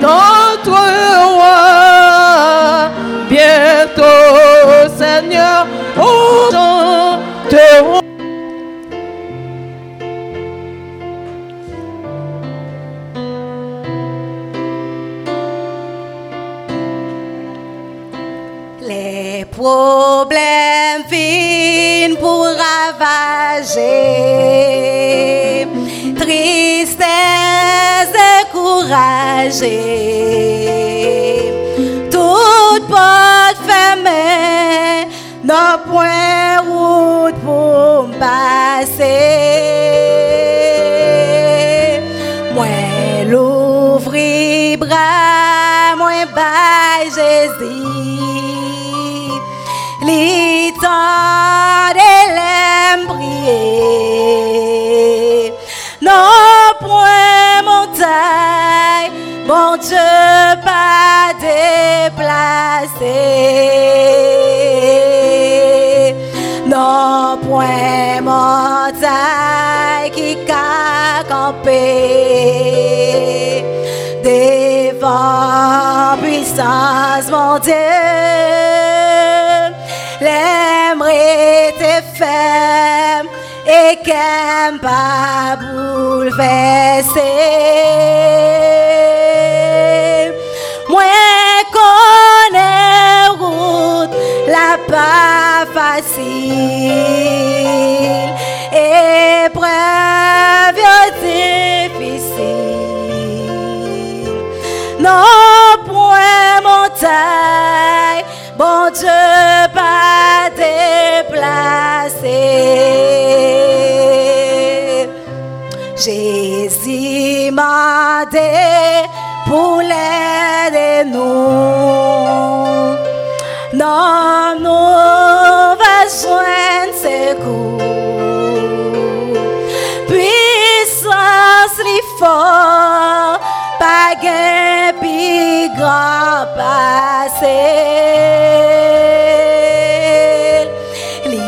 notre Toute porte fermée, nos point route pour passer. Moi l'ouvrir bras, moi bas Jésus. Les temps de prier. Mon Dieu pas déplacé. Non point montagne qui a campé devant puissance mon Dieu. L'aimerait tes ferme et qu'aime pas bouleverser. La pas facile épreuve difficile. Non point montagne, bon Dieu pas déplacé. Jésus m'a pour l'aider nous. Non, nous besoin de secours. Puissance li fort, pas gain pi grand passé. Li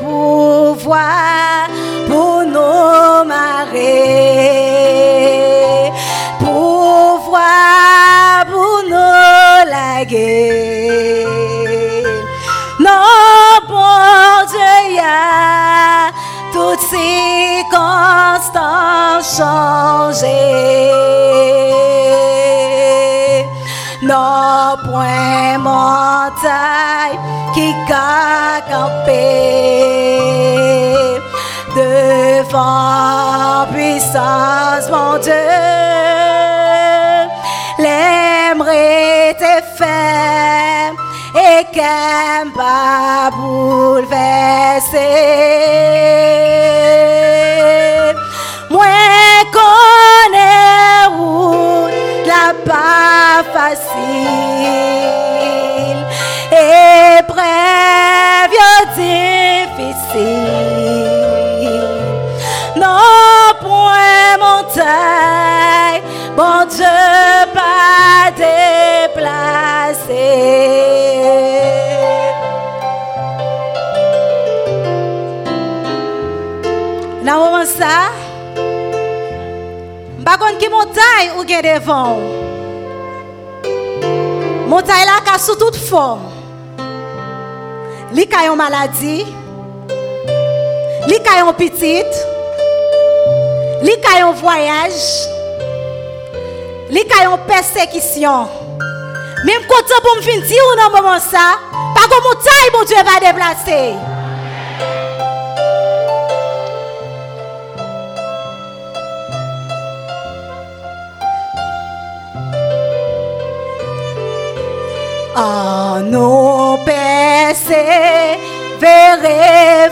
pouvoir pour nous marrer. Pouvoir pour nous laguer. Toutes circonstances changées. Non, point montagne qui a campé devant puissance, mon Dieu. L'aimerait tes ferme qu'aime pas bouleverser. Moi connais route la pas facile épreuve difficile. Ou gen devant? Montagne là qui sous toute forme. Li ka maladie, li ka yon petite, li ka voyage, li ka persécution. Même quand pour me fin dire ou dans moment ça, pas comme montagne mon Dieu va déplacer. En nous persévérer,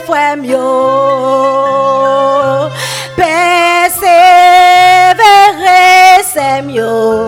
frère mieux. Persévérer, c'est mieux.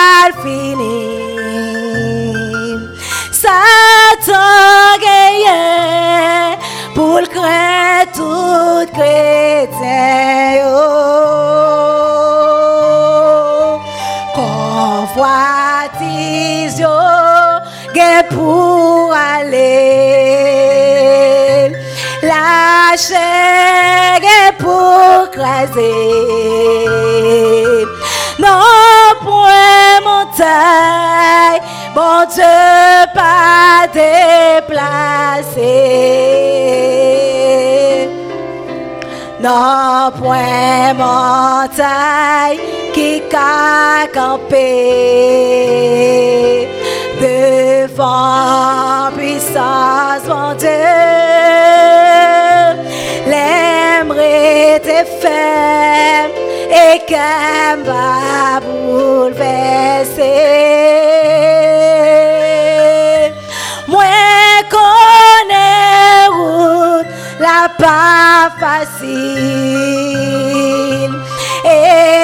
Satan pour le créer tout pour aller. Chair est pour craser. Point montagne, bon Dieu pas déplacer. Non, point montagne qui a campé devant puissance, mon Dieu. L'aimerait tes ferme et qu'elle va bouleverser. Moi, connais route, la pas facile.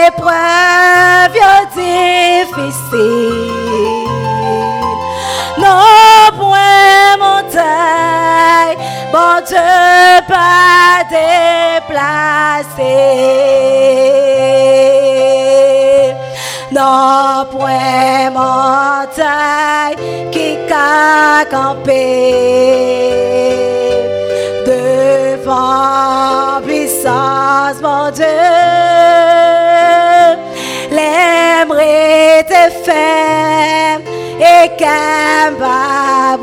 Épreuve difficile. Non, point montagne, bon Dieu pas a campé devant puissance, mon Dieu. L'aimerait te faire et qu'elle va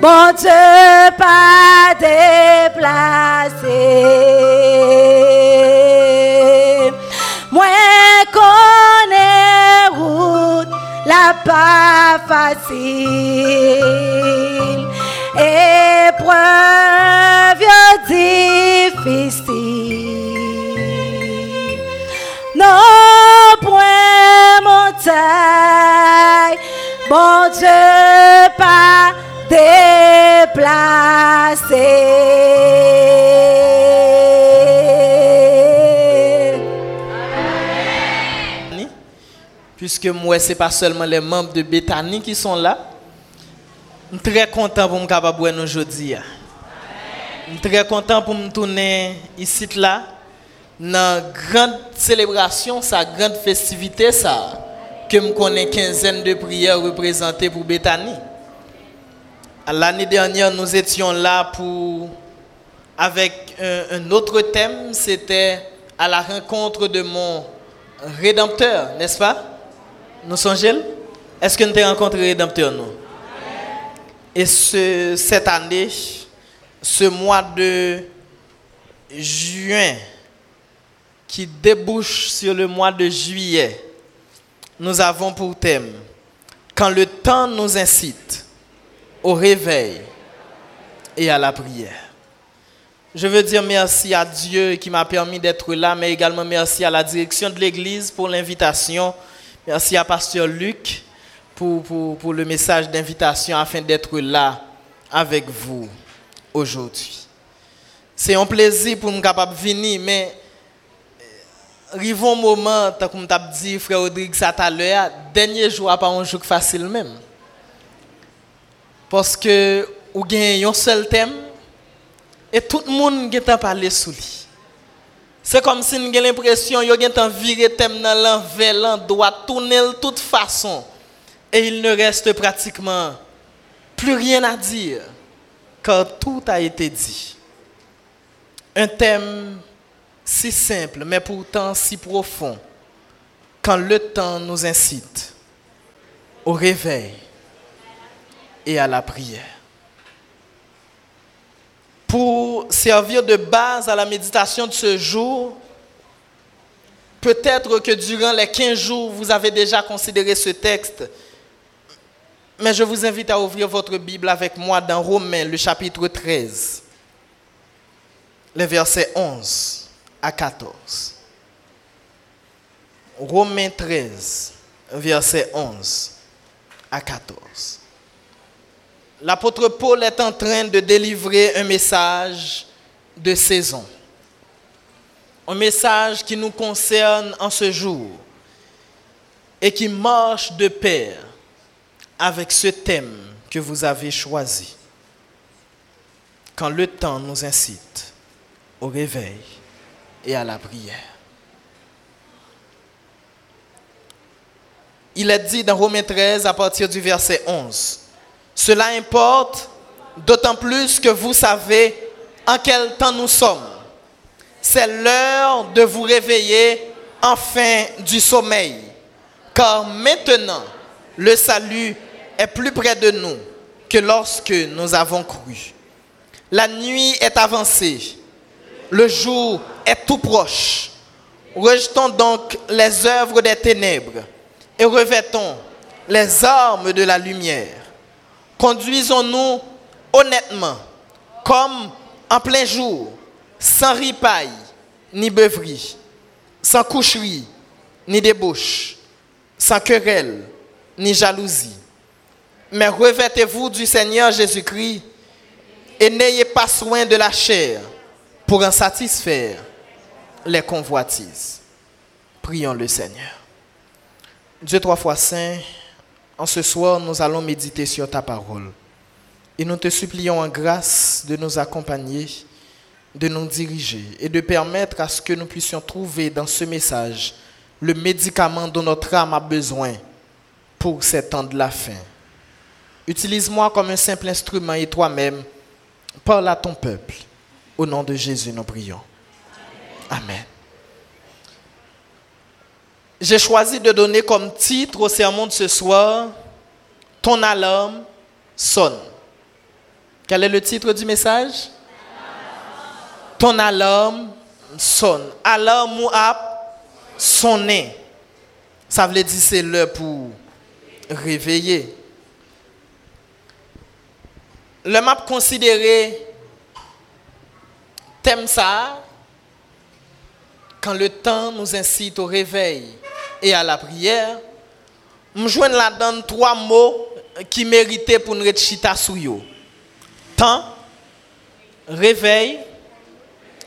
bon Dieu pas déplacer. Moi, connais route, la pas facile. Épreuve difficile. Non, point montagne, bon Dieu pas déplacer. Puisque moi, ce n'est pas seulement les membres de Bethany qui sont là. Je suis très content pour me capable aujourd'hui. Je suis très content pour me tourner ici là dans grande célébration, sa grande festivité ça que me connais quinzaine de prières représentées pour Bethany. L'année dernière, nous étions là pour avec un, autre thème, c'était à la rencontre de mon rédempteur, n'est-ce pas? Nous Est-ce que nous avons rencontré rédempteur nous? Et ce, cette année, ce mois de juin qui débouche sur le mois de juillet, nous avons pour thème quand le temps nous incite au réveil et à la prière. Je veux dire merci à Dieu qui m'a permis d'être là, mais également merci à la direction de l'Église pour l'invitation. Merci à Pasteur Luc pour, pour, pour le message d'invitation afin d'être là avec vous aujourd'hui. C'est un plaisir pour nous capable de venir, mais arrivons un moment, comme t'a dit frère Rodrigue ça tout à l'heure, dernier jour pas un jour facile même. Parce que ou gagne un seul thème et tout le monde qui parler sous lui. C'est comme si nous avons l'impression yo gen virer thème dans l'envers, l'endroit, tourner de toute façon et il ne reste pratiquement plus rien à dire car tout a été dit. Un thème si simple, mais pourtant si profond, quand le temps nous incite au réveil et à la prière. Pour servir de base à la méditation de ce jour, Peut-être que durant les 15 jours, vous avez déjà considéré ce texte. Mais je vous invite à ouvrir votre Bible avec moi dans Romains, le chapitre 13, les versets 11 à 14. Romains 13, versets 11 à 14. L'apôtre Paul est en train de délivrer un message de saison. Un message qui nous concerne en ce jour et qui marche de pair avec ce thème que vous avez choisi. Quand le temps nous incite au réveil et à la prière. Il est dit dans Romains 13 à partir du verset 11. Cela importe d'autant plus que vous savez en quel temps nous sommes. C'est l'heure de vous réveiller enfin du sommeil. Car maintenant, le salut est plus près de nous que lorsque nous avons cru. La nuit est avancée. Le jour est tout proche. Rejetons donc les œuvres des ténèbres et revêtons les armes de la lumière. Conduisons-nous honnêtement, comme en plein jour, sans ripaille ni beuverie, sans coucherie ni débauche, sans querelle ni jalousie. Mais revêtez-vous du Seigneur Jésus-Christ et n'ayez pas soin de la chair pour en satisfaire les convoitises. Prions le Seigneur. Dieu trois fois saint, en ce soir, nous allons méditer sur ta parole. Et nous te supplions en grâce de nous accompagner, de nous diriger et de permettre à ce que nous puissions trouver dans ce message le médicament dont notre âme a besoin pour ces temps de la fin. Utilise-moi comme un simple instrument et toi-même, parle à ton peuple. Au nom de Jésus, nous prions. Amen j'ai choisi de donner comme titre au sermon de ce soir Ton alarme sonne. Quel est le titre du message Ton alarme sonne. Alarme ou ap sonner. Ça veut dire c'est l'heure pour réveiller. Le map considéré thème ça? Quand le temps nous incite au réveil et à la prière, je joindre là-dedans trois mots qui méritaient pour nous chita sous Temps, réveil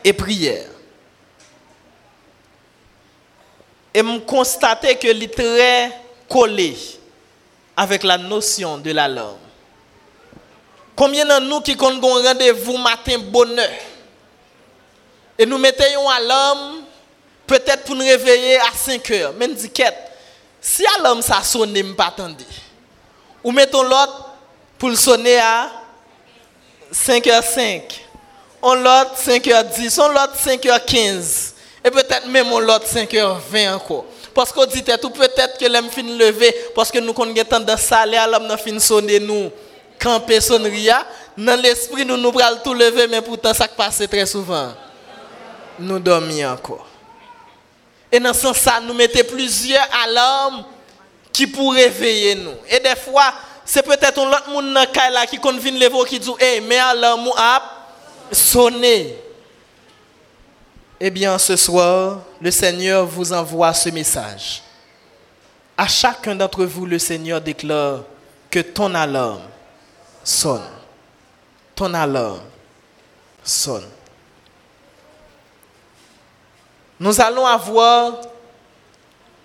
et prière. Et je constaté que est très collé avec la notion de l'alarme. Combien de nous qui avons rendez-vous matin bonheur? Et nous mettons alarme peut-être pour nous réveiller à 5 heures. Mais nous disons, si l'homme ça sonne, je ne pas. Ou mettons l'autre pour le sonner à 5h05. On l'autre 5h10, on l'autre 5h15. Et peut-être même on l'autre 5h20 encore. Parce qu'on dit tout peut-être que l'homme fin lever parce que nous connaissons tendance à aller à l'homme fin sonner nous camper sonnerie dans l'esprit nous nous pral tout lever mais pourtant ça passe très souvent. Nous dormons encore. Et dans ce sens, nous mettait plusieurs alarmes qui pourraient réveiller nous. Et des fois, c'est peut-être un autre monde qui convient lever qui dit "Hey, mais alarme a sonné." Eh bien, ce soir, le Seigneur vous envoie ce message. À chacun d'entre vous, le Seigneur déclare que ton alarme sonne. Ton alarme sonne. Nous allons avoir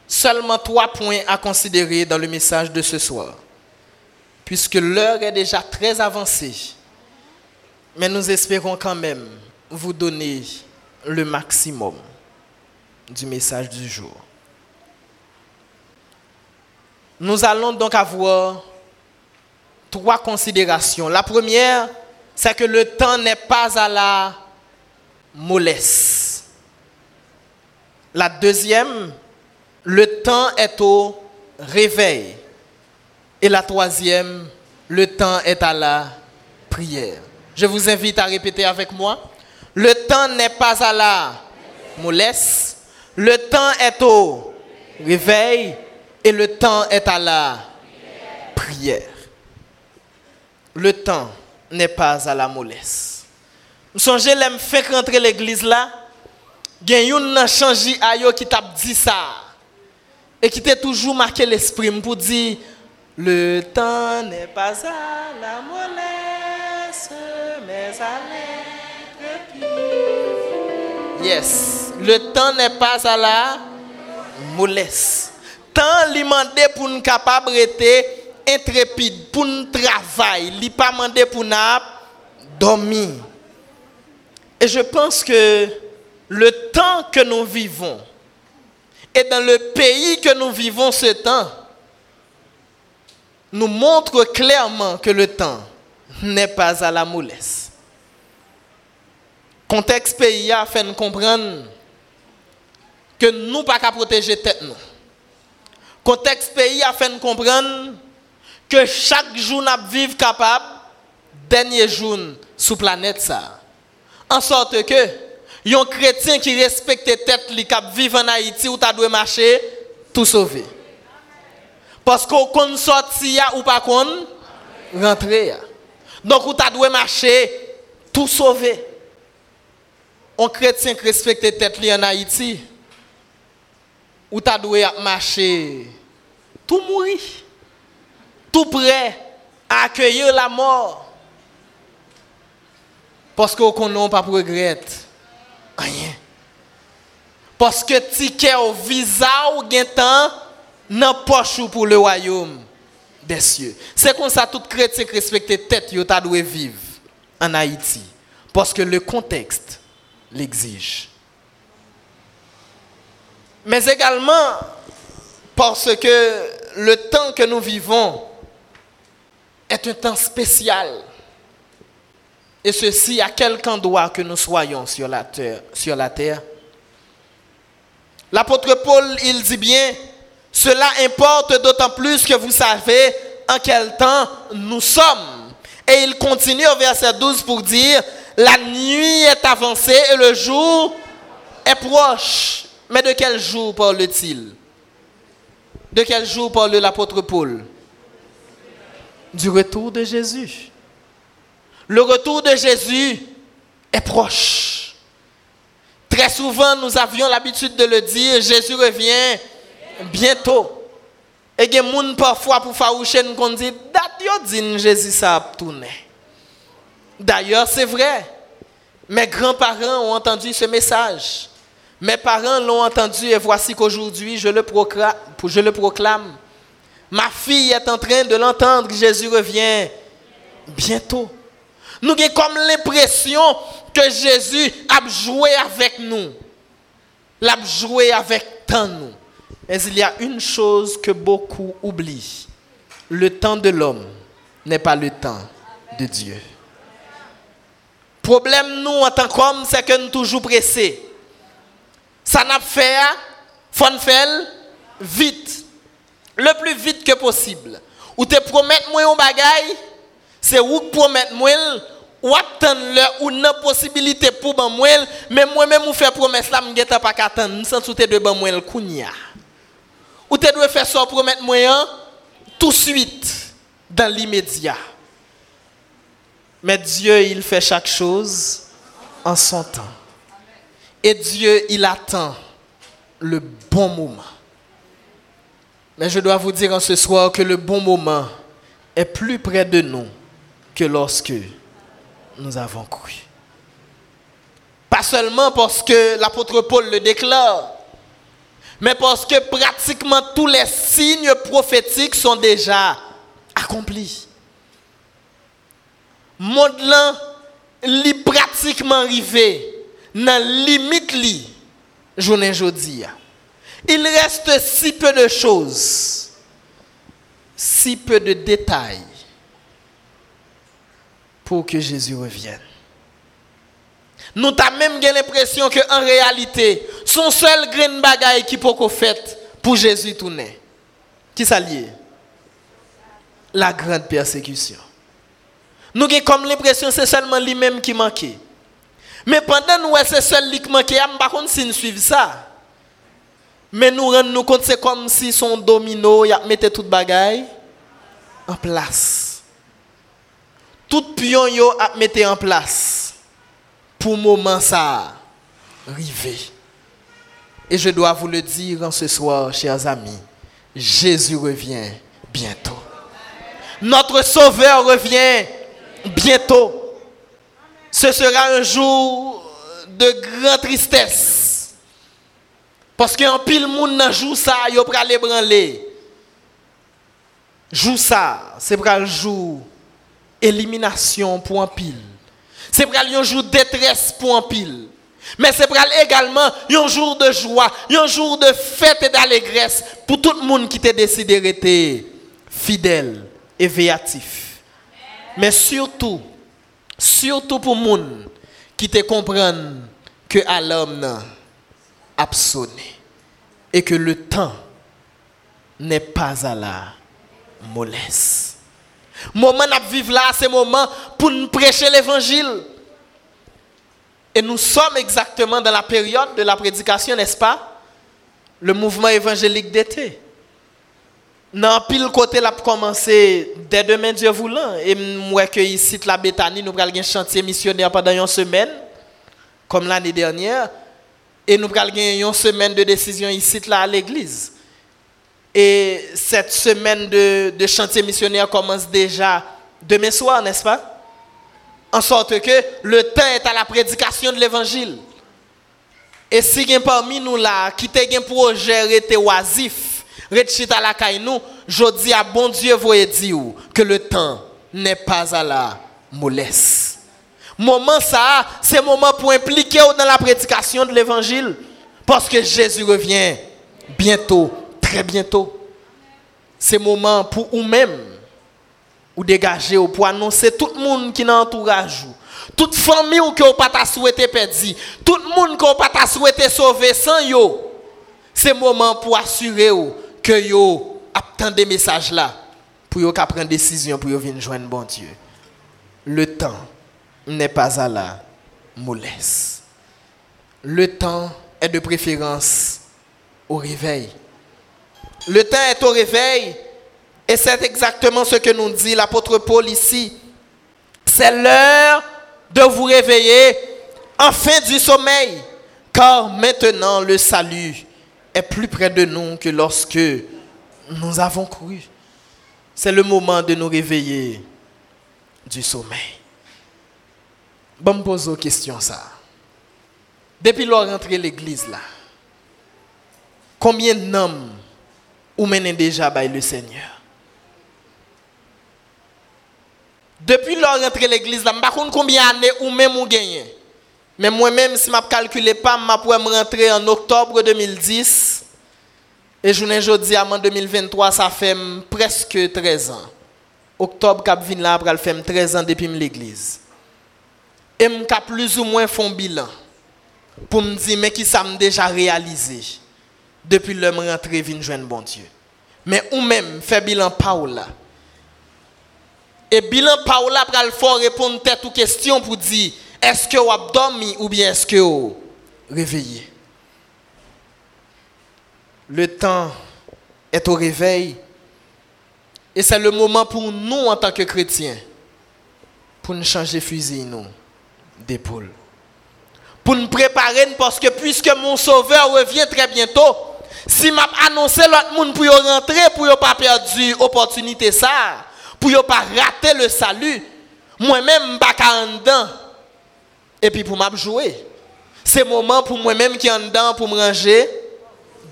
seulement trois points à considérer dans le message de ce soir, puisque l'heure est déjà très avancée. Mais nous espérons quand même vous donner le maximum du message du jour. Nous allons donc avoir trois considérations. La première, c'est que le temps n'est pas à la mollesse. La deuxième, le temps est au réveil. Et la troisième, le temps est à la prière. Je vous invite à répéter avec moi. Le temps n'est pas à la mollesse. Le temps est au réveil et le temps est à la prière. Le temps n'est pas à la mollesse. Vous songez, l'aime fait rentrer l'église là, il y a un changé ayo qui t'a dit ça. Et qui t'a toujours marqué l'esprit pour dire le temps n'est pas à la mollesse, mais à. Yes, le temps n'est pas à la mollesse. Temps demandé pour nous capable d'être intrépide, pour nous travailler, il pas demandé pour nous dormir. Et je pense que le temps que nous vivons et dans le pays que nous vivons ce temps nous montre clairement que le temps n'est pas à la mollesse. Contexte pays a fait nous comprendre que nous pas qu'à protéger tête nous. Contexte pays a fait nous comprendre que chaque jour nous vivons capable dernier jour sous planète ça. En sorte que un chrétien qui respecte tête cap vivre en Haïti ou ta doit marcher tout sauver. Parce qu'on kon sorti ou pas kon rentrer. Donc ou ta doit marcher tout sauver. Un chrétien qui respecte tête en Haïti ou ta doit marcher tout mourir. Tout prêt à accueillir la mort. Parce qu'on n'a pas regret. Parce que ticket au visa ou temps n'a poche pour le royaume des cieux. C'est comme ça tout chrétien qui respecte tête yo ta vivre en Haïti parce que le contexte l'exige. Mais également parce que le temps que nous vivons est un temps spécial. Et ceci à quelque endroit que nous soyons sur la terre. Sur la terre. L'apôtre Paul, il dit bien, cela importe d'autant plus que vous savez en quel temps nous sommes. Et il continue au verset 12 pour dire, la nuit est avancée et le jour est proche. Mais de quel jour parle-t-il? De quel jour parle l'apôtre Paul? Du retour de Jésus. Le retour de Jésus est proche. Très souvent, nous avions l'habitude de le dire, Jésus revient bientôt. Et il y a des gens parfois pour faroucher nous qu'on dit, Jésus ça tourné. D'ailleurs, c'est vrai. Mes grands-parents ont entendu ce message. Mes parents l'ont entendu et voici qu'aujourd'hui, je le proclame. Ma fille est en train de l'entendre, Jésus revient bientôt. Nous avons comme l'impression que Jésus a joué avec nous. Il a joué avec tant nous. Mais il y a une chose que beaucoup oublient. Le temps de l'homme n'est pas le temps de Dieu. Problème nous en tant qu'homme, c'est que nous toujours pressés. Ça n'a fait, faut faire vite. Le plus vite que possible. Ou te promettre moi un bagage, c'est ou promettre moi ou attendre ou une possibilité pour ban mais moi même ou faire promesse là m'geta pas attendre sans tout de ban kounya. Ou te doit faire ça promettre moi tout de suite dans l'immédiat. Mais Dieu, il fait chaque chose en son temps. Et Dieu, il attend le bon moment. Mais je dois vous dire en ce soir que le bon moment est plus près de nous que lorsque nous avons cru. Pas seulement parce que l'apôtre Paul le déclare, mais parce que pratiquement tous les signes prophétiques sont déjà accomplis. Monde là, est pratiquement arrivé dans limite li journée. Il reste si peu de choses, si peu de détails pour que Jésus revienne. Nous avons même l'impression qu'en réalité, son seul grain bagaille qui peut fait pour Jésus tourner. Qui s'allie La grande persécution. Nous avons comme l'impression que c'est seulement lui-même qui manquait. Mais pendant nous, c'est seul qui manquait, par contre, si nous ça, Mais nous rendons compte c'est comme si son domino mettait toute bagaille en place. Tout pion yo a mettait en place pour moment ça arriver. Et je dois vous le dire en ce soir, chers amis, Jésus revient bientôt. Notre Sauveur revient bientôt. Ce sera un jour de grande tristesse. Parce qu'un pile monde joue ça, yo pral ébranler. Joue ça, c'est le jour élimination pour un pile. C'est pour un jour détresse pour un pile. Mais c'est pour également un jour de joie, un jour de fête et d'allégresse pour tout le monde qui t'a décidé d'être fidèle et véatif. Mais surtout, surtout pour les gens qui te comprennent que l'homme a et que le temps n'est pas à la mollesse. Moment à vivre là, c'est moment pour nous prêcher l'évangile. Et nous sommes exactement dans la période de la prédication, n'est-ce pas? Le mouvement évangélique d'été. Dans pile côté là commencer dès demain Dieu voulant et moi que ici la Béthanie nous allons un chantier missionnaire pendant une semaine comme l'année dernière et nous allons une semaine de décision ici là à l'église. Et cette semaine de, chantier missionnaire commence déjà demain soir, n'est-ce pas? En sorte que le temps est à la prédication de l'évangile. Et si quelqu'un parmi nous là, qui a un projet été oisif, à la caille nous, je dis à bon Dieu, vous dire que le temps n'est pas à la mollesse. Moment ça, c'est moment pour impliquer dans la prédication de l'évangile. Parce que Jésus revient bientôt, très bientôt. C'est moment pour vous-même ou dégager pour annoncer tout le monde qui dans entourage toute famille ou qui n'a pas souhaité perdre. Tout le monde qui n'a pas souhaité sauver sans yo. C'est moment pour assurer que yo attend des messages là. Pour yo prendre décision pour yo venir joindre bon Dieu. Le temps n'est pas à la mollesse. Le temps est de préférence au réveil le temps est au réveil et c'est exactement ce que nous dit l'apôtre Paul ici. C'est l'heure de vous réveiller enfin du sommeil, car maintenant le salut est plus près de nous que lorsque nous avons cru. C'est le moment de nous réveiller du sommeil. Bon, me pose une question ça. Depuis leur rentrée l'église là, combien d'hommes ou menez déjà by le Seigneur? Depuis leur rentrée l'église, je ne sais pas combien d'années ou même ou gagné. Mais moi-même, si je ne calcule pas, je pourrais rentrer en octobre 2010. Et je ne dis en 2023, ça fait presque 13 ans. Octobre, cap vin là, après, fait 13 ans depuis l'église. Et je plus ou moins fait un bilan pour me dire, mais qui ça m'a déjà réalisé? Depuis le rentrée, vin joindre bon Dieu. Mais ou même, fait bilan Paula. Et bilan Paola pral fort répondre tête ou question pour dire est-ce que vous avez dormi ou bien est-ce que vous réveillé. Le temps est au réveil et c'est le moment pour nous en tant que chrétiens pour nous changer fusil nous d'épaule. Pour nous préparer parce que puisque mon sauveur revient très bientôt, si m'a annoncé l'autre monde pour rentrer pour ne pas perdre l'opportunité ça pour ne pas rater le salut, moi-même, je suis en dedans. Et puis pour m'a jouer. C'est le moment pour moi-même qui en dedans pour me ranger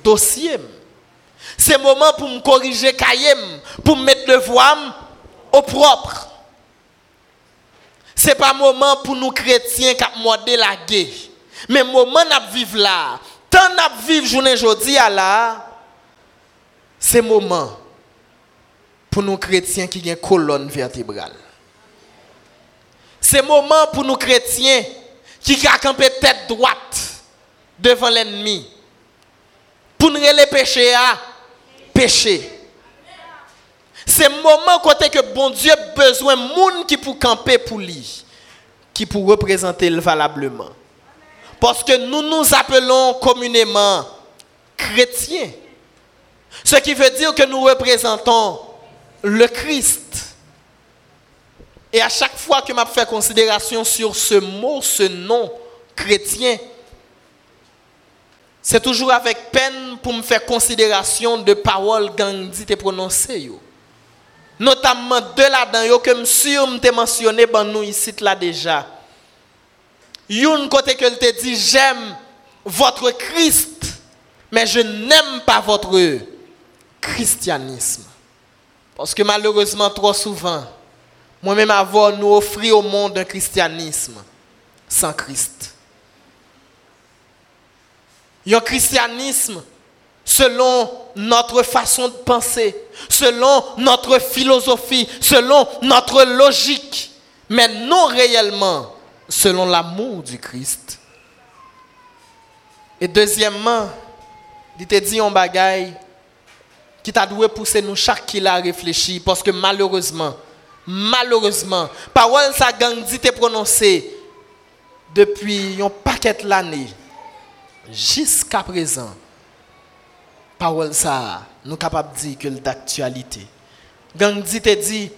dossier. C'est le moment pour me corriger cahier, pour me mettre le voix au propre. Ce n'est pas le moment pour nous chrétiens qui modé la guerre. Mais le moment où vivre là, tant nous vivre journée aujourd'hui là, c'est le moment pour nous chrétiens qui une colonne vertébrale. C'est moment pour nous chrétiens qui ont campé tête droite devant l'ennemi. Pour nous les péchés à pécher. C'est le moment côté que bon Dieu a besoin de monde qui pour camper pour lui, qui pour représenter le valablement. Parce que nous nous appelons communément chrétiens. Ce qui veut dire que nous représentons le Christ. Et à chaque fois que m'a fait considération sur ce mot, ce nom chrétien, c'est toujours avec peine pour me faire considération de paroles Gandhi te prononcées. yo. Notamment de là-dedans que monsieur m'te mentionné ben nous ici là déjà. Youn côté que te dit j'aime votre Christ mais je n'aime pas votre christianisme. Parce que malheureusement trop souvent moi-même avoir nous offrir au monde un christianisme sans Christ. Un christianisme selon notre façon de penser, selon notre philosophie, selon notre logique, mais non réellement selon l'amour du Christ. Et deuxièmement, il te dit un bagaille qui t'a doué pousser nous chaque qui l'a réfléchi parce que malheureusement, malheureusement, parole ça Gandhi te prononcée depuis un paquet l'année jusqu'à présent. Parole ça, nous sommes capables de dire que d'actualité. Gandhi te dit,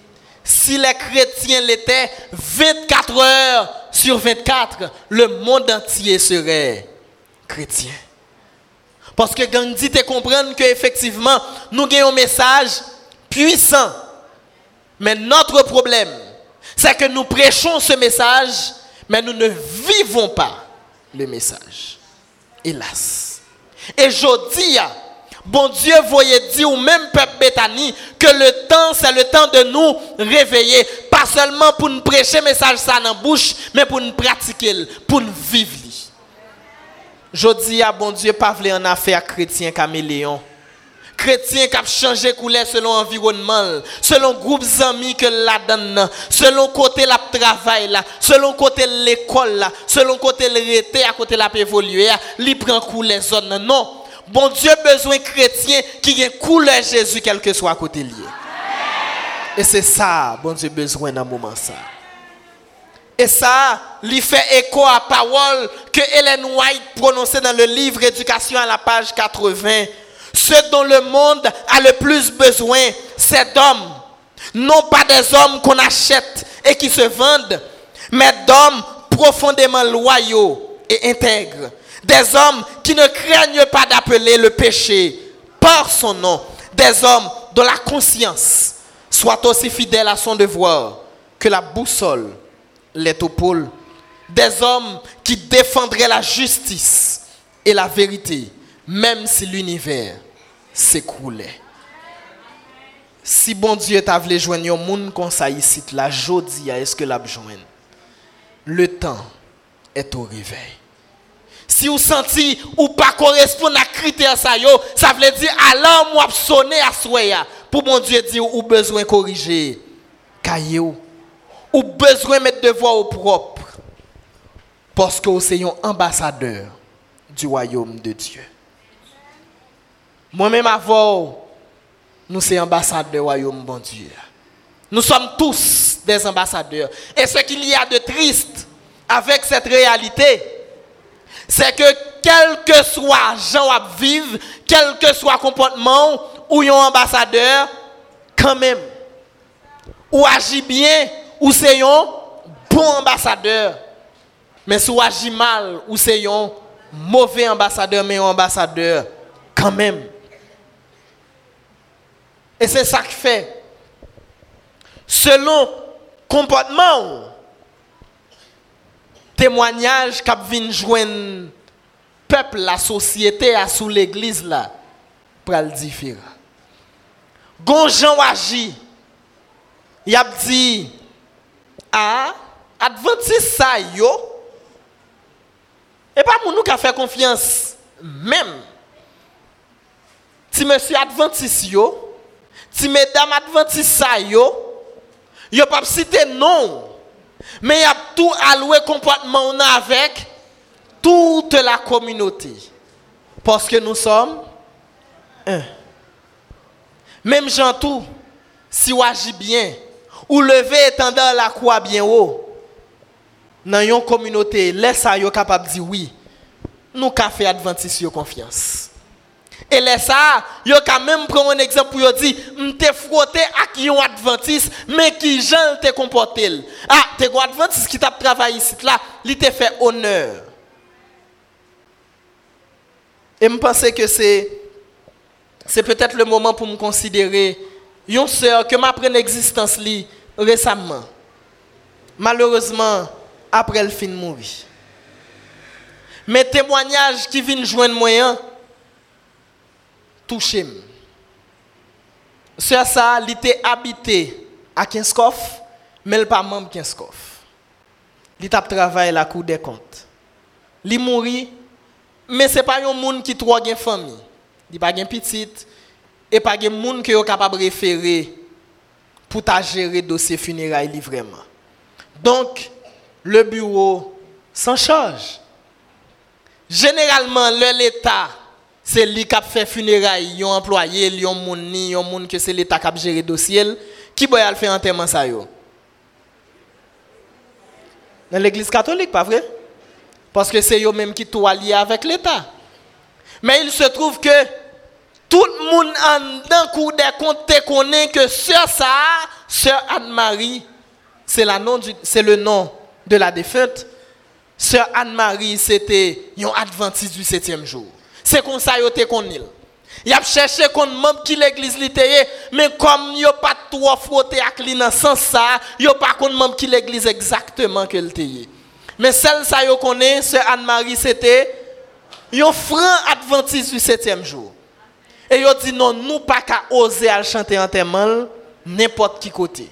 si les chrétiens l'étaient 24 heures sur 24, le monde entier serait chrétien. Parce que Gandhi te comprendre que effectivement, nous avons un message puissant. Mais notre problème, c'est que nous prêchons ce message, mais nous ne vivons pas le message. Hélas. Et je dis, bon Dieu voyait dire au même peuple Bethany que le temps, c'est le temps de nous réveiller. Pas seulement pour nous prêcher message ça dans la bouche, mais pour nous pratiquer, pour nous vivre. Je dis à bon Dieu, pas en affaire chrétien caméléon. Chrétien qui a changé couleur selon l'environnement, selon groupe d'amis que la donne, selon côté la travail selon côté l'école là, selon côté le à côté la évoluer, il prend couleur zone non. Bon Dieu besoin chrétien qui ait couleur Jésus quel que soit à côté lié. Et c'est ça, bon Dieu besoin dans moment ça. Et ça, lui fait écho à parole que Hélène White prononçait dans le livre Éducation à la page 80. Ce dont le monde a le plus besoin, c'est d'hommes. Non pas des hommes qu'on achète et qui se vendent, mais d'hommes profondément loyaux et intègres. Des hommes qui ne craignent pas d'appeler le péché par son nom. Des hommes dont la conscience soit aussi fidèle à son devoir que la boussole les topôles, des hommes qui défendraient la justice et la vérité, même si l'univers s'écroulait. Si bon Dieu t'a voulu joindre un monde comme ça ici, la jodi est-ce que Le temps est au réveil. Si vous sentez ou pas correspond à critère ça yo, ça veut dire alors moi sonner à soya pour mon Dieu dire ou besoin corriger caillou ou besoin mettre de voix au propre parce que vous êtes un ambassadeur du royaume de Dieu. Moi-même avant, nous sommes ambassadeurs du royaume de Dieu. Nous sommes tous des ambassadeurs. Et ce qu'il y a de triste avec cette réalité, c'est que quel que soit gens à quel que soit comportement, ou un ambassadeur, quand même, ou agit bien, ou c'est un bon ambassadeur. Mais si vous agit mal, ou c'est un mauvais ambassadeur, mais un ambassadeur quand même. Et c'est ça qui fait. Selon comportement, témoignage qu'a vient joindre peuple, la société, à sous l'église là, pour le différent. Gonjan agit. Il a dit, ah, Adventiste ça yo, et pas mon nous qui a fait confiance même. Si monsieur Adventiste yo, si mesdames Adventiste ça yo, yo pas citer non. Mais il y a tout alloué comportement avec toute la communauté. Parce que nous sommes un. Même Jean tout, si on agit bien, ou lever étendant la croix bien haut, dans une communauté, laisse ça capable de dire oui, nous fait adventiste confiance. Et là, ça, yo quand même prend un exemple pour dire, m'te frotté avec un adventiste, mais qui j'en te comporté. Ah, un adventiste qui t'a travaillé ici, là, il te fait honneur. Et je pense que c'est, c'est peut-être le moment pour me considérer une sœur que m'a pris l'existence récemment. Malheureusement, après le fin de mourir. Mes témoignages qui viennent joindre moi, touché. Sœur ça, il était habité à Kinskoff, mais il pas membre Kinskoff. Il a travaillé à la Cour des comptes. Il mourit, mais ce n'est pas un monde qui a une famille. Il pas une petite et pas un monde qui est capable de référer pour gérer le dossier funérailles vraiment. Donc, le bureau s'en charge. Généralement, l'État c'est lui qui fait funérailles, un employé, un monde, un monde que c'est l'État qui a géré le dossier, qui va faire enterrement ça? Dans l'église catholique, pas vrai? Parce que c'est eux même qui sont liés avec l'État. Mais il se trouve que tout le monde en d'un coup des comptes connaît que sœur ça, sœur Anne-Marie, c'est le nom de la défunte. Sœur Anne-Marie, c'était un adventiste du septième jour. C'est comme ça que qu'on Il a cherché qu'on membre qui l'église littéraire, mais comme il pas trop frotté avec sens ça, il pas qu'on membre qui l'église exactement que le Mais celle ça yo connaît, c'est Anne-Marie c'était un franc adventiste du septième jour. Et il dit non, nous pas qu'à oser chanter en témoin n'importe qui côté.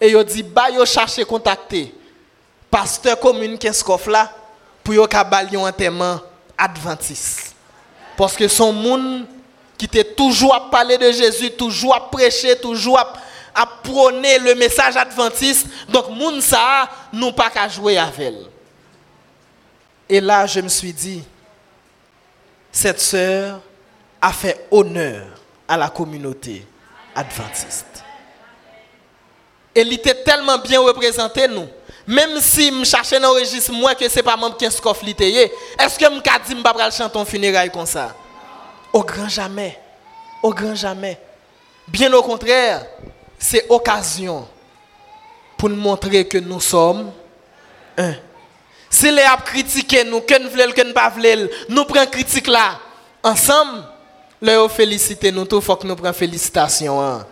Et il dit bah yo chercher contacter pasteur commune Kenskoff là pour yo ka un témoin adventiste. Parce que son monde qui était toujours à parler de Jésus, toujours à prêcher, toujours à, prôner le message adventiste. Donc, monde ça, nous pas qu'à jouer avec elle. Et là, je me suis dit, cette sœur a fait honneur à la communauté adventiste. Elle était tellement bien représentée, nous. Même si je cherchais le registre, moi, que ce n'est pas membre qui est est-ce que je dis que je vais chanter un funérail comme ça? Au grand jamais. Au grand jamais. Bien au contraire, c'est occasion pour nous montrer que nous sommes un. Si les a critiqué nous, que nous voulons, que nous pas voulons, nous prenons critique là, ensemble, leur féliciter nous, il faut que nous prenions félicitations hein.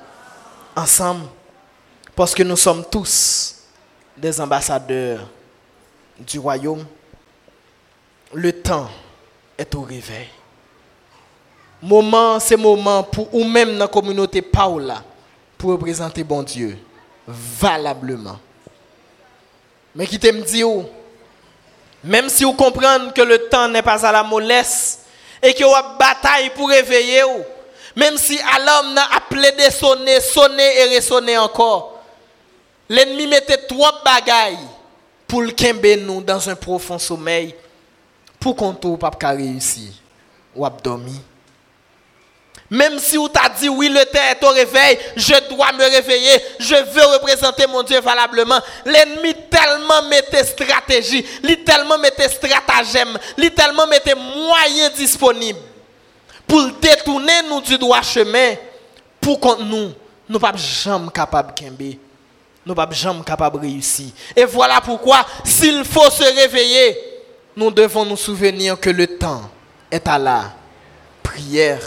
ensemble. Parce que nous sommes tous des ambassadeurs du royaume, le temps est au réveil. Moment, c'est moment pour ou même dans la communauté Paula pour représenter bon Dieu valablement. Mais qui t'aime dire, même si vous comprenez que le temps n'est pas à la mollesse et que vous bataille pour réveiller, même si l'homme n'a appelé de sonner, sonner et ressonner encore, L'ennemi mettait trois bagailles pour le nous dans un profond sommeil pour qu'on ne pas réussir ou dormir. Même si vous t'a dit oui, le temps est au réveil, je dois me réveiller, je veux représenter mon Dieu valablement. L'ennemi tellement mettait stratégie, il tellement mettait stratagème, il tellement mettait moyens disponibles pour détourner nous du droit chemin pour qu'on nous, nous pas jamais capables de nous ne sommes jamais capables de réussir. Et voilà pourquoi, s'il faut se réveiller, nous devons nous souvenir que le temps est à la prière.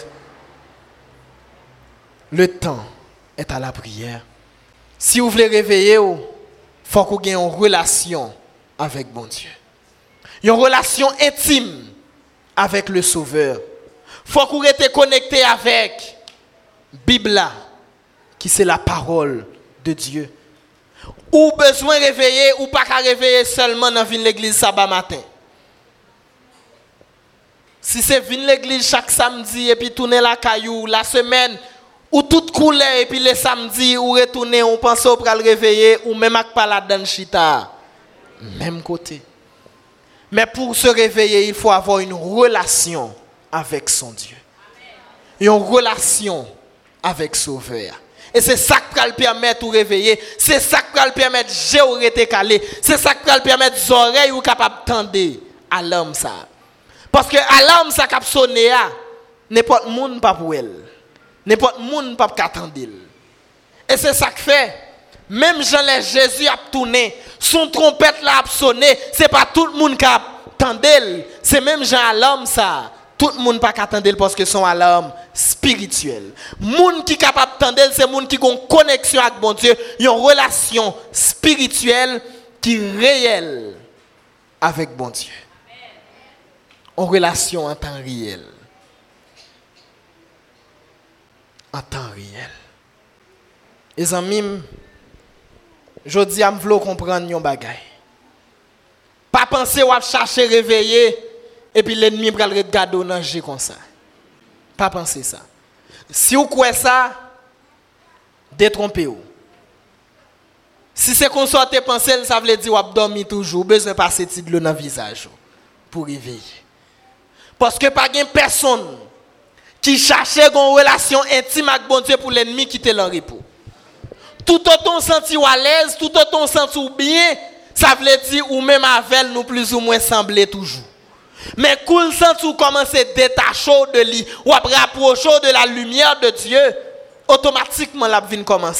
Le temps est à la prière. Si vous voulez réveiller, il faut que vous ayez une relation avec bon Dieu. Une relation intime avec le Sauveur. Il faut que vous connecté avec Bible, qui c'est la parole de Dieu ou besoin réveiller ou pas qu'à réveiller seulement dans l'église sabbat matin. Si c'est venir l'église chaque samedi et puis tourner la caillou la semaine ou toute couleur et puis le samedi ou retourner on pense au le réveiller ou même avec pas la chita même côté. Mais pour se réveiller, il faut avoir une relation avec son Dieu. Une relation avec Sauveur. Et c'est ça qui va le permettre de réveiller. C'est ça qui va le permettre de calé. C'est ça qui va le permettre les oreilles ou capable tendre à l'homme ça. Parce que à l'homme ça cap sonné n'importe monde pas pour elle. N'importe monde pas qu'attendre. Et c'est ça que fait même Jean les Jésus a tourné, son trompette l'a sonné, c'est pas tout le monde qui attendait, c'est même Jean à l'homme ça. Tout le monde pas attendre parce que son alarme spirituel. Monde qui capable d'attendre, c'est monde qui a une connexion avec bon Dieu, une relation spirituelle qui est réelle avec bon Dieu. En relation en temps réel. En temps réel. Les amis, je dis à me comprendre yon bagay. Pas penser ou chercher réveiller et puis l'ennemi va le regarder dans comme ça. Pas penser ça. Si vous croyez ça, détrompez-vous. Si c'est qu'on sorte penser, ça veut dire que vous dormez toujours, besoin de passer de dans le visage pour réveiller. Parce que pas personne qui cherche une relation intime avec bon Dieu pour l'ennemi quitter leur repos tout autant senti à l'aise, tout autant senti bien, ça veut dire ou même avec nous plus ou moins sembler toujours. Mais cool senti ou commencer à détacher de lui, ou à rapprocher de la lumière de Dieu, automatiquement la vie à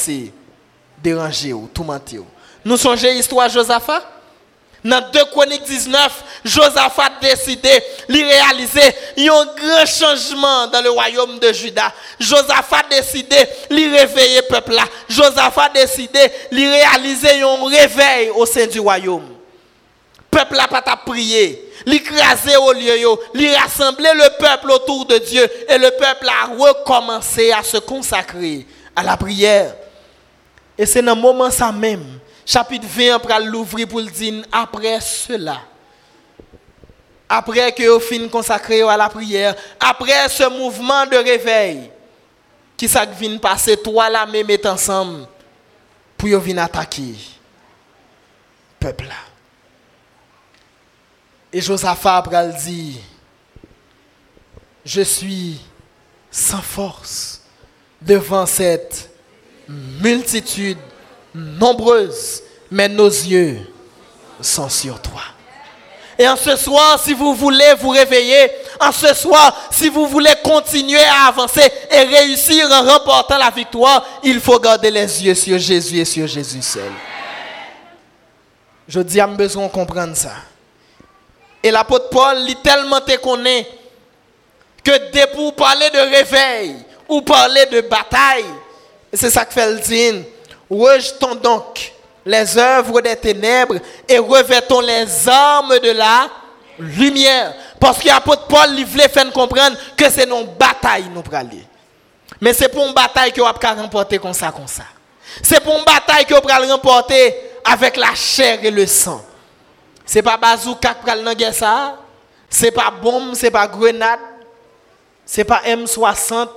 déranger ou tout mentir. Nous songez l'histoire de Josaphat? Dans 2 Chroniques 19, Josaphat décidé de réaliser un grand changement dans le royaume de Juda. Josaphat décidé de réveiller le peuple là. Josaphat décidé de réaliser un réveil au sein du royaume. Le peuple n'a pas prié, l'écraser au lieu, lui rassembler le peuple autour de Dieu et le peuple a recommencé à se consacrer à la prière. Et c'est dans ce moment ça même chapitre 20 pour l'ouvrir pour le dire après cela. Après que vous fin consacré à la prière, après ce mouvement de réveil, qui ça vient passer toi là même ensemble pour venir attaquer peuple là. Et Josaphat après dit je suis sans force devant cette multitude nombreuses, mais nos yeux sont sur toi. Et en ce soir, si vous voulez vous réveiller, en ce soir, si vous voulez continuer à avancer et réussir en remportant la victoire, il faut garder les yeux sur Jésus et sur Jésus seul. Je dis à besoin de comprendre ça. Et l'apôtre Paul, il tellement te connaît que dès pour parler de réveil ou parler de bataille, c'est ça que fait le dire Rejetons donc les œuvres des ténèbres et revêtons les armes de la lumière. Parce que l'apôtre Paul il voulait faire comprendre que c'est une bataille nous aller. Mais c'est pour une bataille que vous remporter comme ça, comme ça. C'est pour une bataille que vous remporter avec la chair et le sang. C'est pas bazooka qui ça. C'est pas bombe, c'est pas grenade. C'est pas M60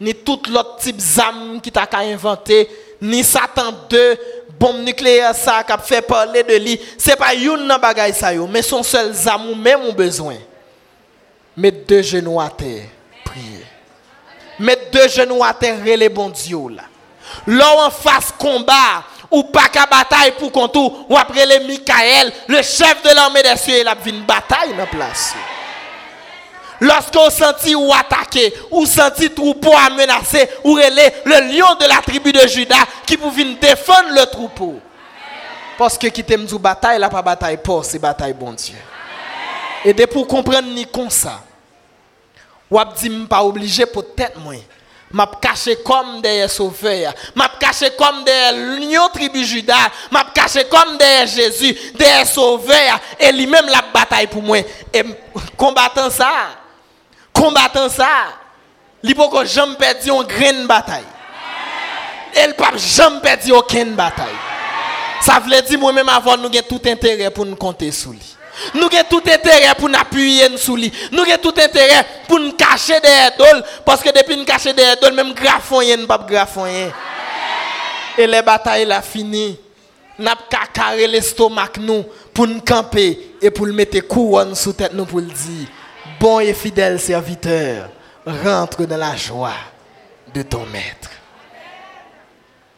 ni tout l'autre type d'armes qui t'a inventé ni Satan 2, bombe nucléaire ça qui fait parler de lui. Ce n'est pas une nan ça mais son seul amour même ont besoin. Mettre deux genoux à terre, prier. Mettre deux genoux à terre, les bon Dieu là. Face combat, ou pas qu'à bataille pour contour, ou après les Michael, le chef de l'armée des cieux, il a une bataille dans place. Lorsque vous sentez ou attaqué, ou sentez troupeau à menacer, ou relais le lion de la tribu de Judas qui venir défendre le troupeau. Parce que qui t'aime du bataille, là pas bataille pour, c'est bataille bon Dieu. Et de pour comprendre ni comme ça. Ou dit pas obligé pour tête moi. M'a caché comme des sauveurs, m'a caché comme des lions tribu Judas, m'a caché comme des Jésus, des sauveurs et lui-même la bataille pour moi et combattant ça combattant ça, il faut que jamais perdu une grande bataille. Elle peut jamais perdre aucune bataille. Ça veut dire moi-même avant nous avons tout intérêt pour nous compter sur lui. Nous avons tout intérêt pour nous appuyer sur lui. Nous avons tout intérêt pour nous cacher des idoles. Parce que depuis nous cacher des idoles, même grafon, nous pas grafon. Et les batailles là fini. Nous avons carré l'estomac nous pour nous camper et pour mettre couronne sous tête nous pour le dire bon et fidèle serviteur, rentre dans la joie de ton maître.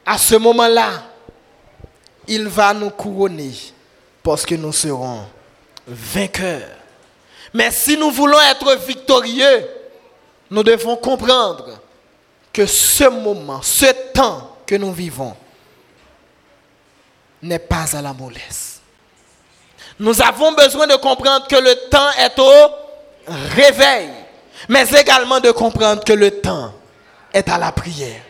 À ce moment-là, il va nous couronner parce que nous serons vainqueurs. Mais si nous voulons être victorieux, nous devons comprendre que ce moment, ce temps que nous vivons, n'est pas à la mollesse. Nous avons besoin de comprendre que le temps est au réveil, mais également de comprendre que le temps est à la prière.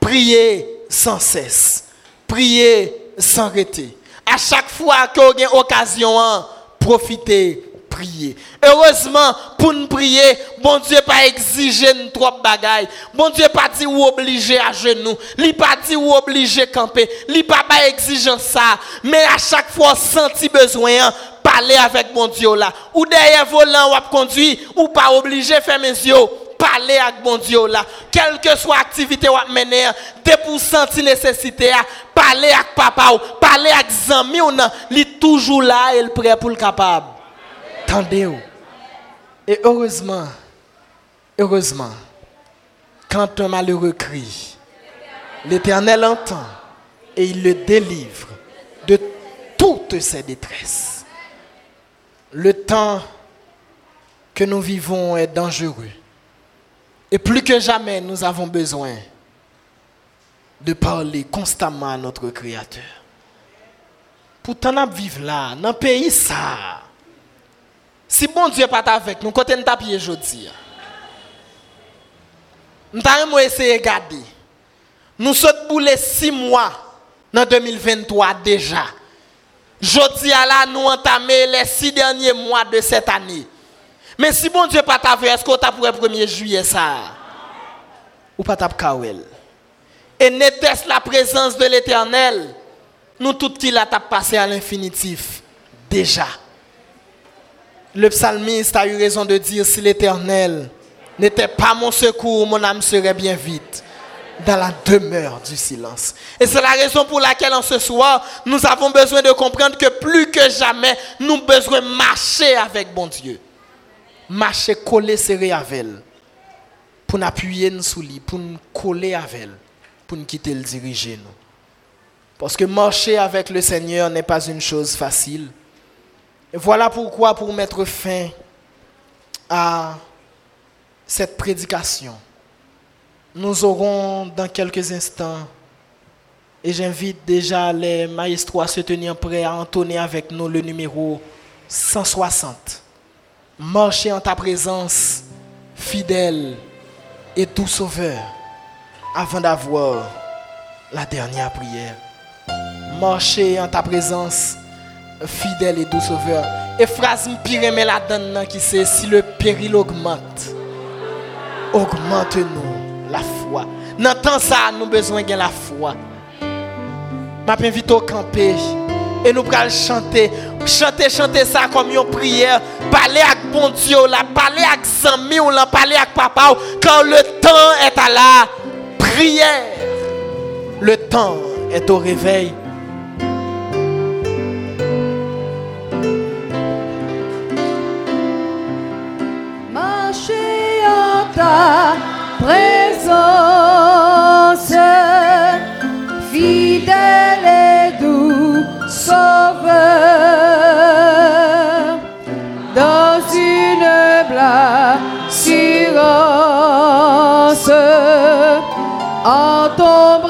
Priez sans cesse, priez sans arrêter. À chaque fois qu'on a occasion, profitez prier. Heureusement, pour nous prier, bon Dieu pas exiger nous trop bagaille. Bon Dieu pas dit ou obligé à genoux. Il pas dit ou obligé camper. Il pas pas exigeant ça. Mais à chaque fois, senti besoin, hein, parler avec bon Dieu là. Ou derrière volant ou conduit, ou pas obligé faire mes yeux parler avec bon Dieu là. Quelle que soit l'activité ou mener, dès pour sentir nécessité, parler avec papa ou parler avec zami ou non, il est toujours là et il prêt pour le capable. Attendez-vous. Et heureusement, heureusement, quand un malheureux crie, l'Éternel entend et il le délivre de toutes ses détresses. Le temps que nous vivons est dangereux. Et plus que jamais, nous avons besoin de parler constamment à notre Créateur. Pourtant, nous vivons là, dans le pays ça. Si bon Dieu n'est pas avec nous, côté nous tapis aujourd'hui. Nous avons essayé de regarder. Nous sommes boulés six mois dans 2023 déjà. Jeudi à là, nous entamons les six derniers mois de cette année. Mais si bon Dieu pas avec, est-ce qu'on t'a pour le 1er juillet ça? Ou pas t'a kawel? Et n'était-ce la présence de l'éternel? Nous tout qui l'a passé à l'infinitif. Déjà. Le psalmiste a eu raison de dire si l'éternel n'était pas mon secours, mon âme serait bien vite dans la demeure du silence. Et c'est la raison pour laquelle en ce soir, nous avons besoin de comprendre que plus que jamais, nous avons besoin de marcher avec bon Dieu. Marcher, coller, serrer avec elle. Pour nous appuyer sous lui, pour nous coller avec elle, pour nous quitter le diriger nous. Parce que marcher avec le Seigneur n'est pas une chose facile. Et voilà pourquoi, pour mettre fin à cette prédication, nous aurons dans quelques instants, et j'invite déjà les maestros à se tenir prêts à entonner avec nous le numéro 160. Marcher en ta présence, fidèle et tout sauveur, avant d'avoir la dernière prière. Marcher en ta présence, fidèle et doux sauveur. Et phrase mais la donne qui c'est si le péril augmente, augmente-nous la foi. Dans temps ça, nous besoin de la foi. Je m'invite au camper et nous allons chanter. Chanter, chanter ça comme une prière. Parler avec bon Dieu, là, parler avec Zami ou parler avec papa. Quand le temps est à la prière, le temps est au réveil. ta présence, fidèle en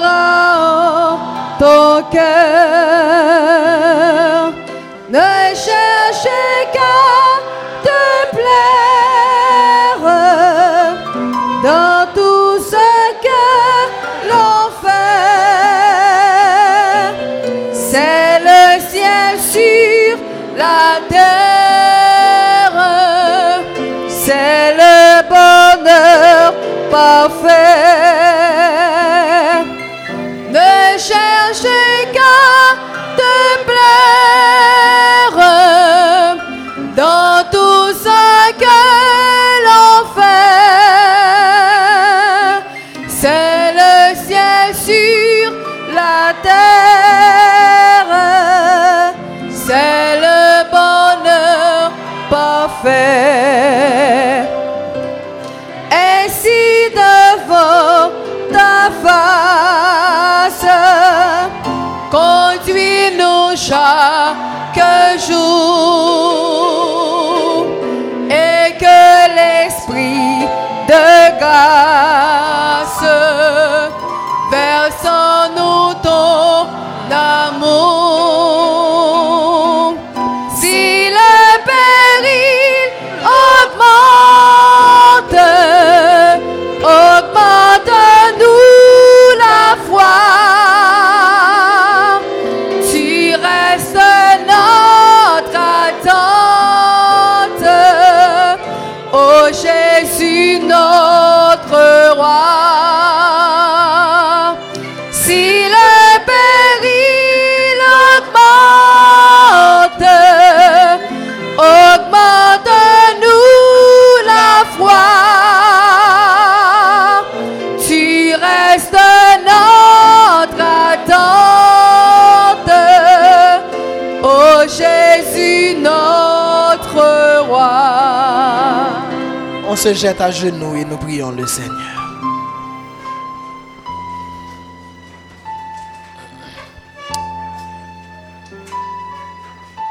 se jette à genoux et nous prions le Seigneur.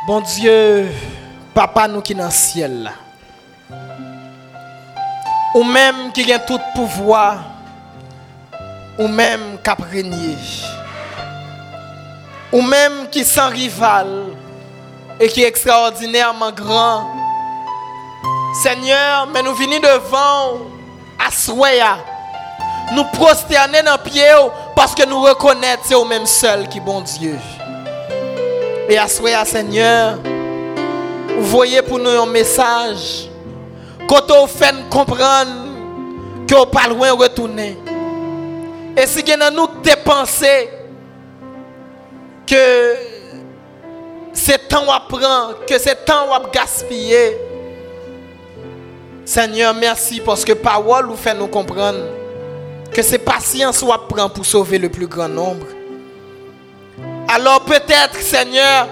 Bon Dieu, papa nous qui dans le ciel. Ou même qui a tout pouvoir, ou même qui a régné. Ou même qui sans rival et qui est extraordinairement grand. Seigneur, mais nous venons devant à. Nous prosterner dans pied parce que nous reconnaissons c'est au même seul qui bon Dieu. Et à Seigneur, vous voyez pour nous un message. Quand on fait comprendre que vous pas loin retourner. Et si nous nous pensé que c'est temps à prendre, que c'est temps à gaspiller. Seigneur, merci parce que parole nous fait nous comprendre que c'est patience qu'on prend pour sauver le plus grand nombre. Alors peut-être, Seigneur,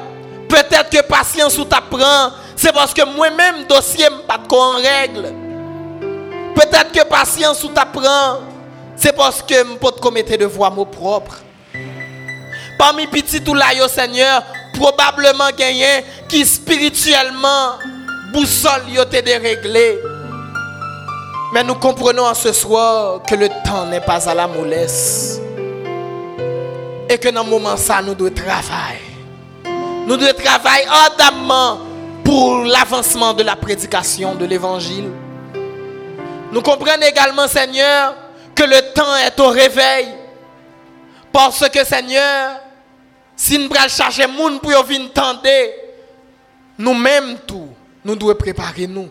peut-être que patience ou t'apprend, c'est parce que moi-même, dossier pas en règle. Peut-être que patience ou t'apprend, c'est parce que je peux commettre de voix mot propre. Parmi petits tout là, Seigneur, probablement qui spirituellement boussole yo été déréglé. Mais nous comprenons ce soir que le temps n'est pas à la mollesse. Et que dans ce moment ça, nous devons travailler. Nous devons travailler ardemment pour l'avancement de la prédication de l'évangile. Nous comprenons également, Seigneur, que le temps est au réveil. Parce que, Seigneur, si nous allons chercher gens pour venir tendre, nous-mêmes tout, nous devons préparer nous.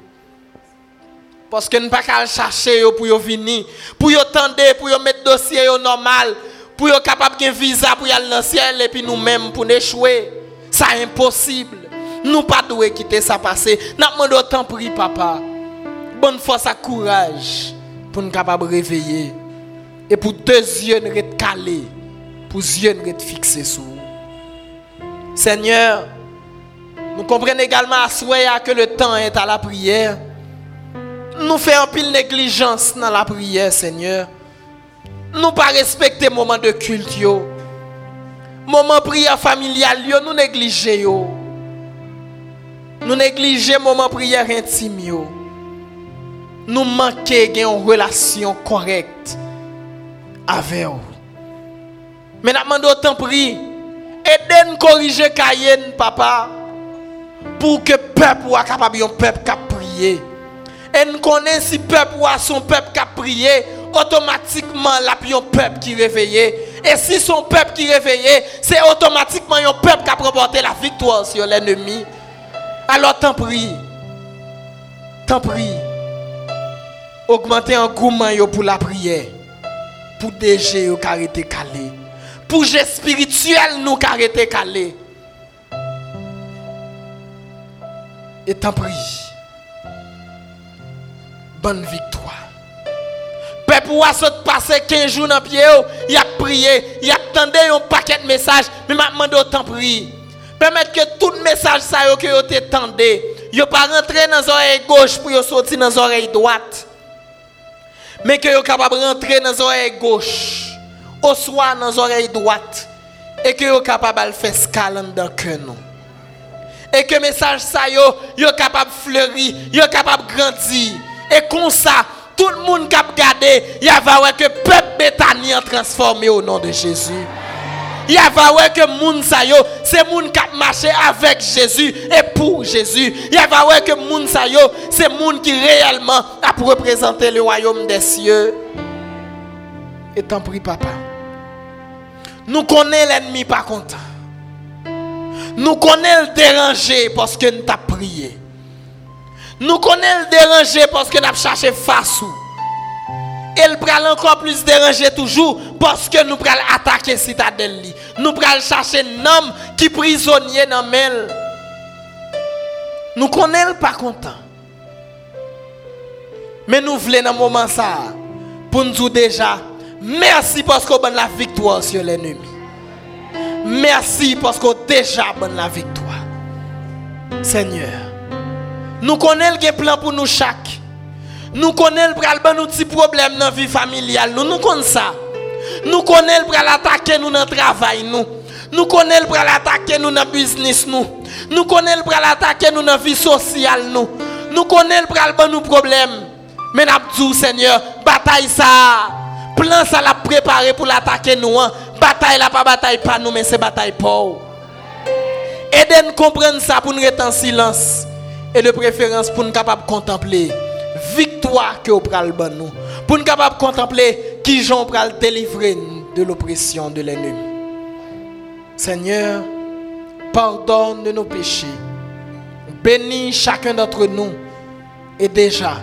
Parce que nous ne pouvons pas chercher pour venir, pour tendre, pour mettre le dossier normal, pour être capable de visa pour aller dans le ciel et puis nous-mêmes pour échouer. C'est impossible. Nous ne pas quitter ça passer. Nous demandons autant pour papa. Bonne force et courage pour nous capables réveiller. Et pour deux yeux nous être calés, pour yeux nous être fixés sur Seigneur, nous comprenons également à que le temps est à la prière. Nous faisons un pile négligence dans la prière, Seigneur. Nous pas respecter le moment de culte. Yo. Moment prière familial, nous négligeons. Nous négligeons le moment prière intime. Nous manquons une relation correcte avec vous. Mais nous demandons autant prier. Aidez-nous corriger Cayenne, papa, pour que le peuple soit capable de peuple qui prier. Et nous connaissons si le peuple ou son peuple qui a prié, automatiquement, la un peuple qui réveillé. Et si son peuple qui réveillé, c'est automatiquement un peuple qui a remporté la victoire sur l'ennemi. Alors, t'en prie. T'en prie. Augmentez un gourmand pour la prière. Pour déjà, au carité calé pour spirituel nous arrêter calé. Et t'en prie. Bonne victoire. Peuple a se passer 15 jours dans pied, il a prié, il a attendu un paquet de messages, mais m'a demandé autant prier. Que tout message ça que vous t'entendez, yo pas rentrer dans l'oreille gauche pour sortir dans l'oreille droite. Mais que vous capable rentrer dans l'oreille gauche au soir dans les oreilles droites et que vous capable de faire escale dans nous. Et que message ça yo, yo capable fleurir, yo capable grandir. Et comme ça, tout le monde qui a regardé, il y a que le peuple a transformé au nom de Jésus. Il y a que moun sa yo, c'est moun qui a marché avec Jésus et pour Jésus. Il y a que moun sa yo, c'est moun qui réellement a pour représenter le royaume des cieux. Et t'en prie papa. Nous connaissons l'ennemi pas content. Nous connaissons le déranger parce que nous avons prié. Nous connaissons le déranger parce que nous cherché face. Et il pral encore plus déranger toujours parce que nous pral attaquer citadelle. Nous pral chercher un homme qui prisonnier dans mel. Nous connaissons pas content. Mais nous voulons dans moment ça pour nous dire déjà Merci parce qu'on a la victoire sur l'ennemi. Merci parce qu'on déjà la victoire. Seigneur, nous connaissons le plan pour nous chaque. Nous connaissons le petits problèmes dans la vie familiale. Nous nous connaissons ça. Nous connaissons le attaquer nous dans le travail nous. Nous connaissons le attaquer nous dans le business nous. Nous connaissons le attaquer nous dans la vie sociale nous. Nous connaissons le problèmes. Mais nous Seigneur, bataille ça. Plan ça l'a préparé pour l'attaquer nous. hein. Bataille là pas bataille pas nous mais c'est bataille pour. Aidez-nous comprendre ça pour nous être en silence. Et de préférence pour nous capables de contempler victoire que pral ban nous. Pour nous capables de contempler qui Jean pral délivrer de l'oppression de l'ennemi. Seigneur, pardonne nos péchés. Bénis chacun d'entre nous. Et déjà,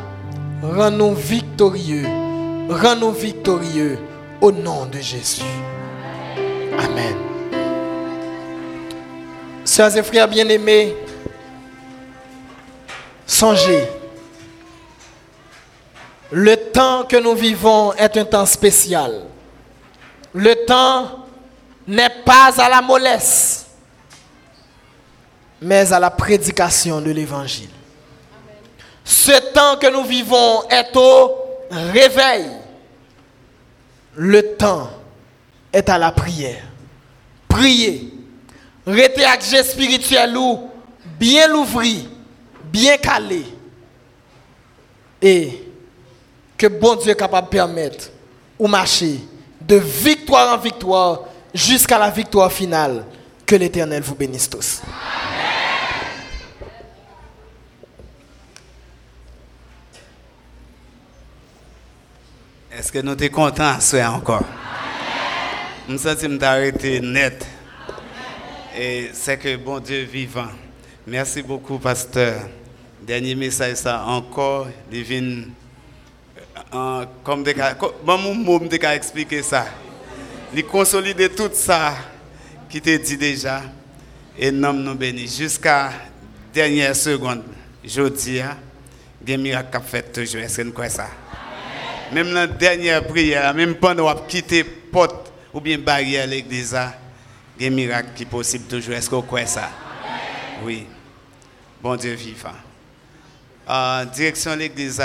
rends-nous victorieux. Rends-nous victorieux au nom de Jésus. Amen. Sœurs et frères bien-aimés, songez. Le temps que nous vivons est un temps spécial. Le temps n'est pas à la mollesse, mais à la prédication de l'évangile. Ce temps que nous vivons est au réveil. Le temps est à la prière. Priez. Restez avec spirituel ou bien l'ouvrir, bien calé. Et que bon Dieu est capable de permettre ou marcher de victoire en victoire jusqu'à la victoire finale. Que l'Éternel vous bénisse tous. Est-ce que nous sommes contents ce encore? Nous sentons arrêté net. Et c'est que bon Dieu vivant. Merci beaucoup, pasteur. Dernier message, ça encore, divine. euh, comme bon, mon mot me cas expliquer ça. Il consolider tout ça qui te dit déjà. Et nom nous bénit jusqu'à dernière seconde. Jeudi, il y a un miracle qui fait toujours. Est-ce que nous croyons ça? Même la dernière prière, même pendant qu'on quitter porte ou bien barrière l'église, il y a un miracle qui est possible toujours. Est-ce que vous croyez ça? Oui. Bon Dieu vivant. En direction de l'église,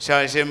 chargez